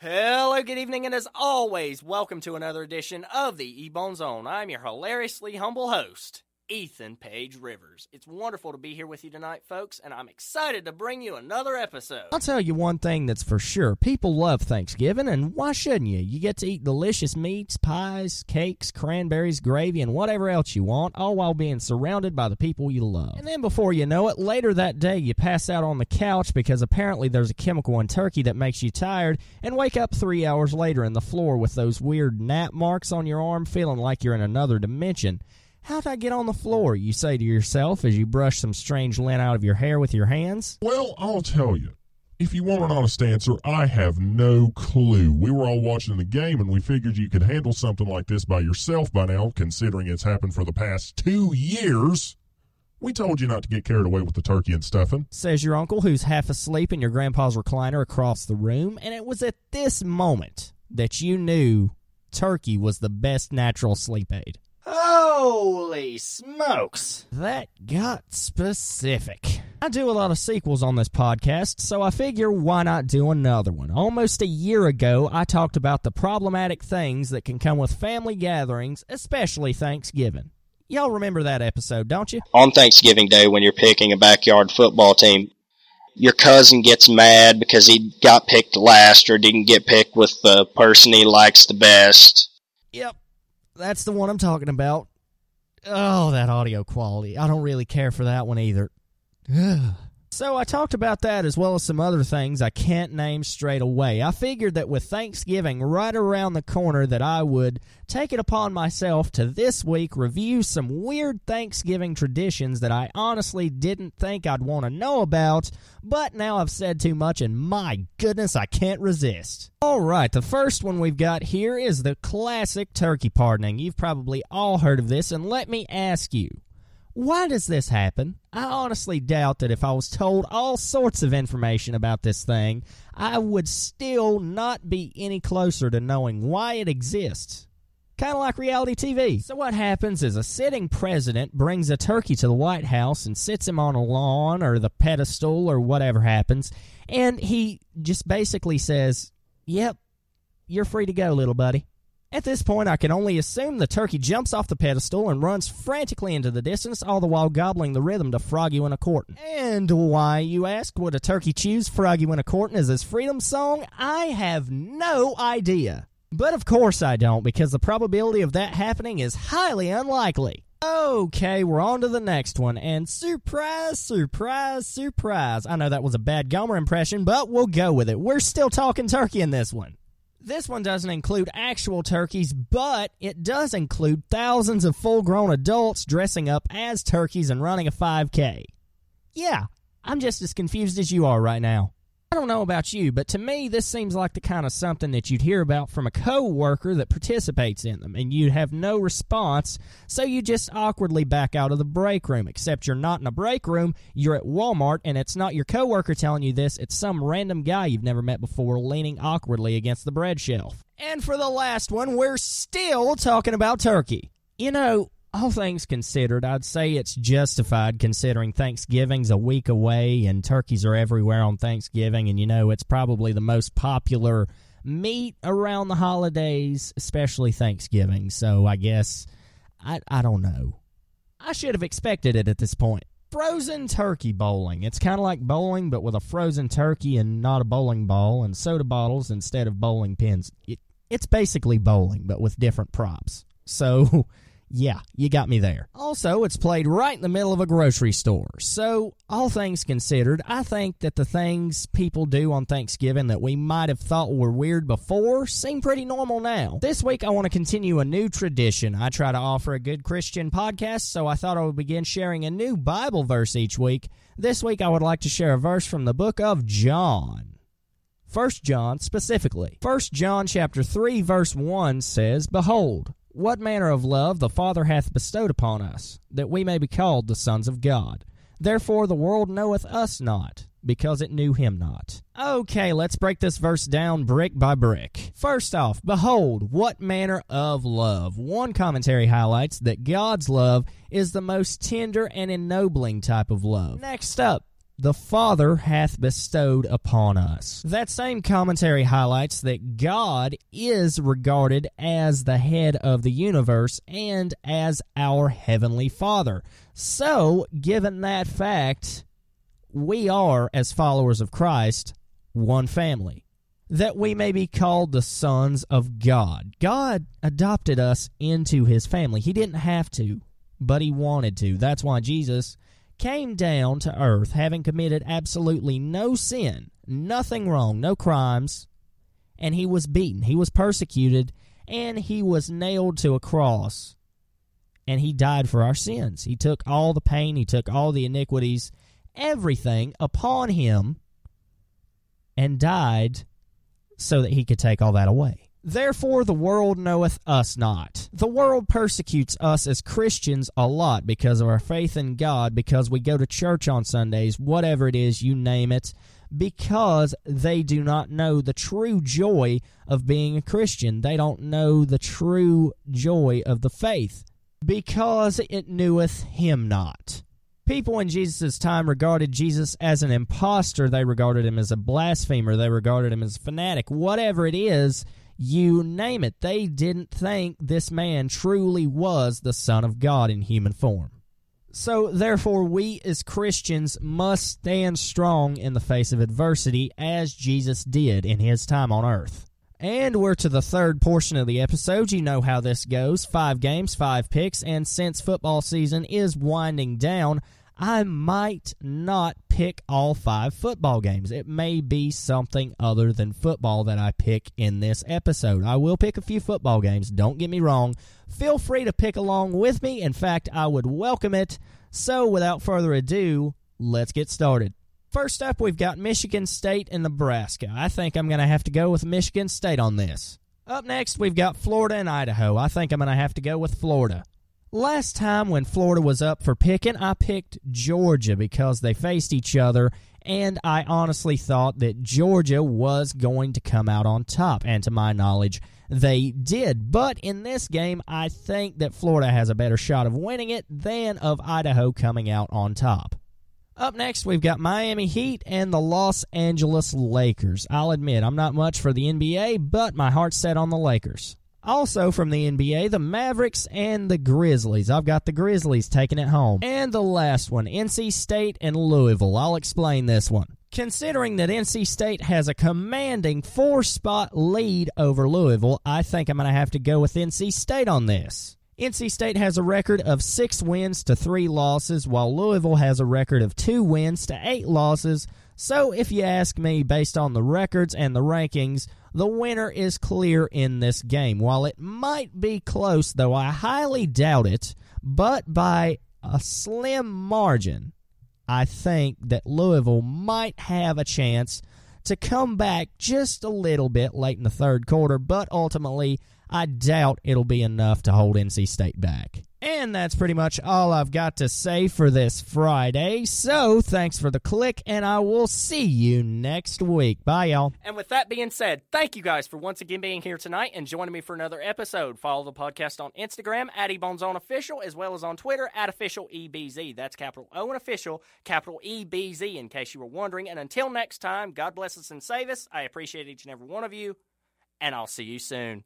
Hello, good evening, and as always, welcome to another edition of the Ebone Zone. I'm your hilariously humble host, Ethan Page Rivers. It's wonderful to be here with you tonight, folks, and I'm excited to bring you another episode. I'll tell you one thing that's for sure. People love Thanksgiving, and why shouldn't you? You get to eat delicious meats, pies, cakes, cranberries, gravy, and whatever else you want, all while being surrounded by the people you love. And then before you know it, later that day you pass out on the couch because apparently there's a chemical in turkey that makes you tired, and wake up three hours later in the floor with those weird nap marks on your arm, feeling like you're in another dimension. How'd I get on the floor? You say to yourself as you brush some strange lint out of your hair with your hands. Well, I'll tell you. If you want an honest answer, I have no clue. We were all watching the game and we figured you could handle something like this by yourself by now, considering it's happened for the past two years. We told you not to get carried away with the turkey and stuffing. Says your uncle, who's half asleep in your grandpa's recliner across the room, and it was at this moment that you knew turkey was the best natural sleep aid. Holy smokes! That got specific. I do a lot of sequels on this podcast, so I figure why not do another one? Almost a year ago, I talked about the problematic things that can come with family gatherings, especially Thanksgiving. Y'all remember that episode, don't you? on Thanksgiving Day when you're picking a backyard football team, your cousin gets mad because he got picked last or didn't get picked with the person he likes the best. Yep, that's the one I'm talking about. Oh, that audio quality. I don't really care for that one either. so I talked about that as well as some other things I can't name straight away. I figured that with Thanksgiving right around the corner that I would take it upon myself to this week review some weird Thanksgiving traditions that I honestly didn't think I'd want to know about, but now I've said too much and my goodness, I can't resist. All right, the first one we've got here is the classic turkey pardoning. You've probably all heard of this, and let me ask you, why does this happen? I honestly doubt that if I was told all sorts of information about this thing, I would still not be any closer to knowing why it exists. Kind of like reality TV. So, what happens is a sitting president brings a turkey to the White House and sits him on a lawn or the pedestal or whatever happens, and he just basically says, Yep, you're free to go, little buddy. At this point, I can only assume the turkey jumps off the pedestal and runs frantically into the distance, all the while gobbling the rhythm to Froggy Went a Courtin'. And why, you ask, would a turkey choose Froggy Went a Courtin' as his freedom song? I have no idea. But of course I don't, because the probability of that happening is highly unlikely. Okay, we're on to the next one, and surprise, surprise, surprise. I know that was a bad Gomer impression, but we'll go with it. We're still talking turkey in this one. This one doesn't include actual turkeys, but it does include thousands of full grown adults dressing up as turkeys and running a 5K. Yeah, I'm just as confused as you are right now. I don't know about you, but to me, this seems like the kind of something that you'd hear about from a co worker that participates in them, and you'd have no response, so you just awkwardly back out of the break room. Except you're not in a break room, you're at Walmart, and it's not your co worker telling you this, it's some random guy you've never met before leaning awkwardly against the bread shelf. And for the last one, we're still talking about turkey. You know, all things considered, I'd say it's justified considering Thanksgiving's a week away and turkeys are everywhere on Thanksgiving, and you know, it's probably the most popular meat around the holidays, especially Thanksgiving. So I guess, I, I don't know. I should have expected it at this point. Frozen turkey bowling. It's kind of like bowling, but with a frozen turkey and not a bowling ball and soda bottles instead of bowling pins. It, it's basically bowling, but with different props. So. Yeah, you got me there. Also, it's played right in the middle of a grocery store. So, all things considered, I think that the things people do on Thanksgiving that we might have thought were weird before seem pretty normal now. This week, I want to continue a new tradition. I try to offer a good Christian podcast, so I thought I would begin sharing a new Bible verse each week. This week, I would like to share a verse from the book of John. First John specifically. First John chapter 3 verse 1 says, Behold, what manner of love the Father hath bestowed upon us, that we may be called the sons of God. Therefore the world knoweth us not, because it knew him not. Okay, let's break this verse down brick by brick. First off, behold, what manner of love. One commentary highlights that God's love is the most tender and ennobling type of love. Next up, the Father hath bestowed upon us. That same commentary highlights that God is regarded as the head of the universe and as our heavenly Father. So, given that fact, we are, as followers of Christ, one family. That we may be called the sons of God. God adopted us into his family. He didn't have to, but he wanted to. That's why Jesus came down to earth having committed absolutely no sin, nothing wrong, no crimes, and he was beaten, he was persecuted, and he was nailed to a cross. And he died for our sins. He took all the pain, he took all the iniquities, everything upon him, and died so that he could take all that away. Therefore, the world knoweth us not. The world persecutes us as Christians a lot because of our faith in God, because we go to church on Sundays, whatever it is, you name it, because they do not know the true joy of being a Christian. They don't know the true joy of the faith, because it kneweth him not. People in Jesus' time regarded Jesus as an impostor. They regarded him as a blasphemer. They regarded him as a fanatic. Whatever it is, you name it. They didn't think this man truly was the Son of God in human form. So, therefore, we as Christians must stand strong in the face of adversity as Jesus did in his time on earth. And we're to the third portion of the episode. You know how this goes five games, five picks, and since football season is winding down, I might not pick all five football games. It may be something other than football that I pick in this episode. I will pick a few football games, don't get me wrong. Feel free to pick along with me. In fact, I would welcome it. So, without further ado, let's get started. First up, we've got Michigan State and Nebraska. I think I'm going to have to go with Michigan State on this. Up next, we've got Florida and Idaho. I think I'm going to have to go with Florida. Last time when Florida was up for picking, I picked Georgia because they faced each other, and I honestly thought that Georgia was going to come out on top. And to my knowledge, they did. But in this game, I think that Florida has a better shot of winning it than of Idaho coming out on top. Up next, we've got Miami Heat and the Los Angeles Lakers. I'll admit, I'm not much for the NBA, but my heart's set on the Lakers. Also from the NBA, the Mavericks and the Grizzlies. I've got the Grizzlies taking it home. And the last one, NC State and Louisville. I'll explain this one. Considering that NC State has a commanding four spot lead over Louisville, I think I'm going to have to go with NC State on this. NC State has a record of six wins to three losses, while Louisville has a record of two wins to eight losses. So, if you ask me, based on the records and the rankings, the winner is clear in this game. While it might be close, though I highly doubt it, but by a slim margin, I think that Louisville might have a chance to come back just a little bit late in the third quarter, but ultimately, I doubt it'll be enough to hold NC State back. And that's pretty much all I've got to say for this Friday. So thanks for the click, and I will see you next week. Bye, y'all. And with that being said, thank you guys for once again being here tonight and joining me for another episode. Follow the podcast on Instagram at Official as well as on Twitter at OfficialEBZ. That's capital O and official, capital EBZ, in case you were wondering. And until next time, God bless us and save us. I appreciate each and every one of you, and I'll see you soon.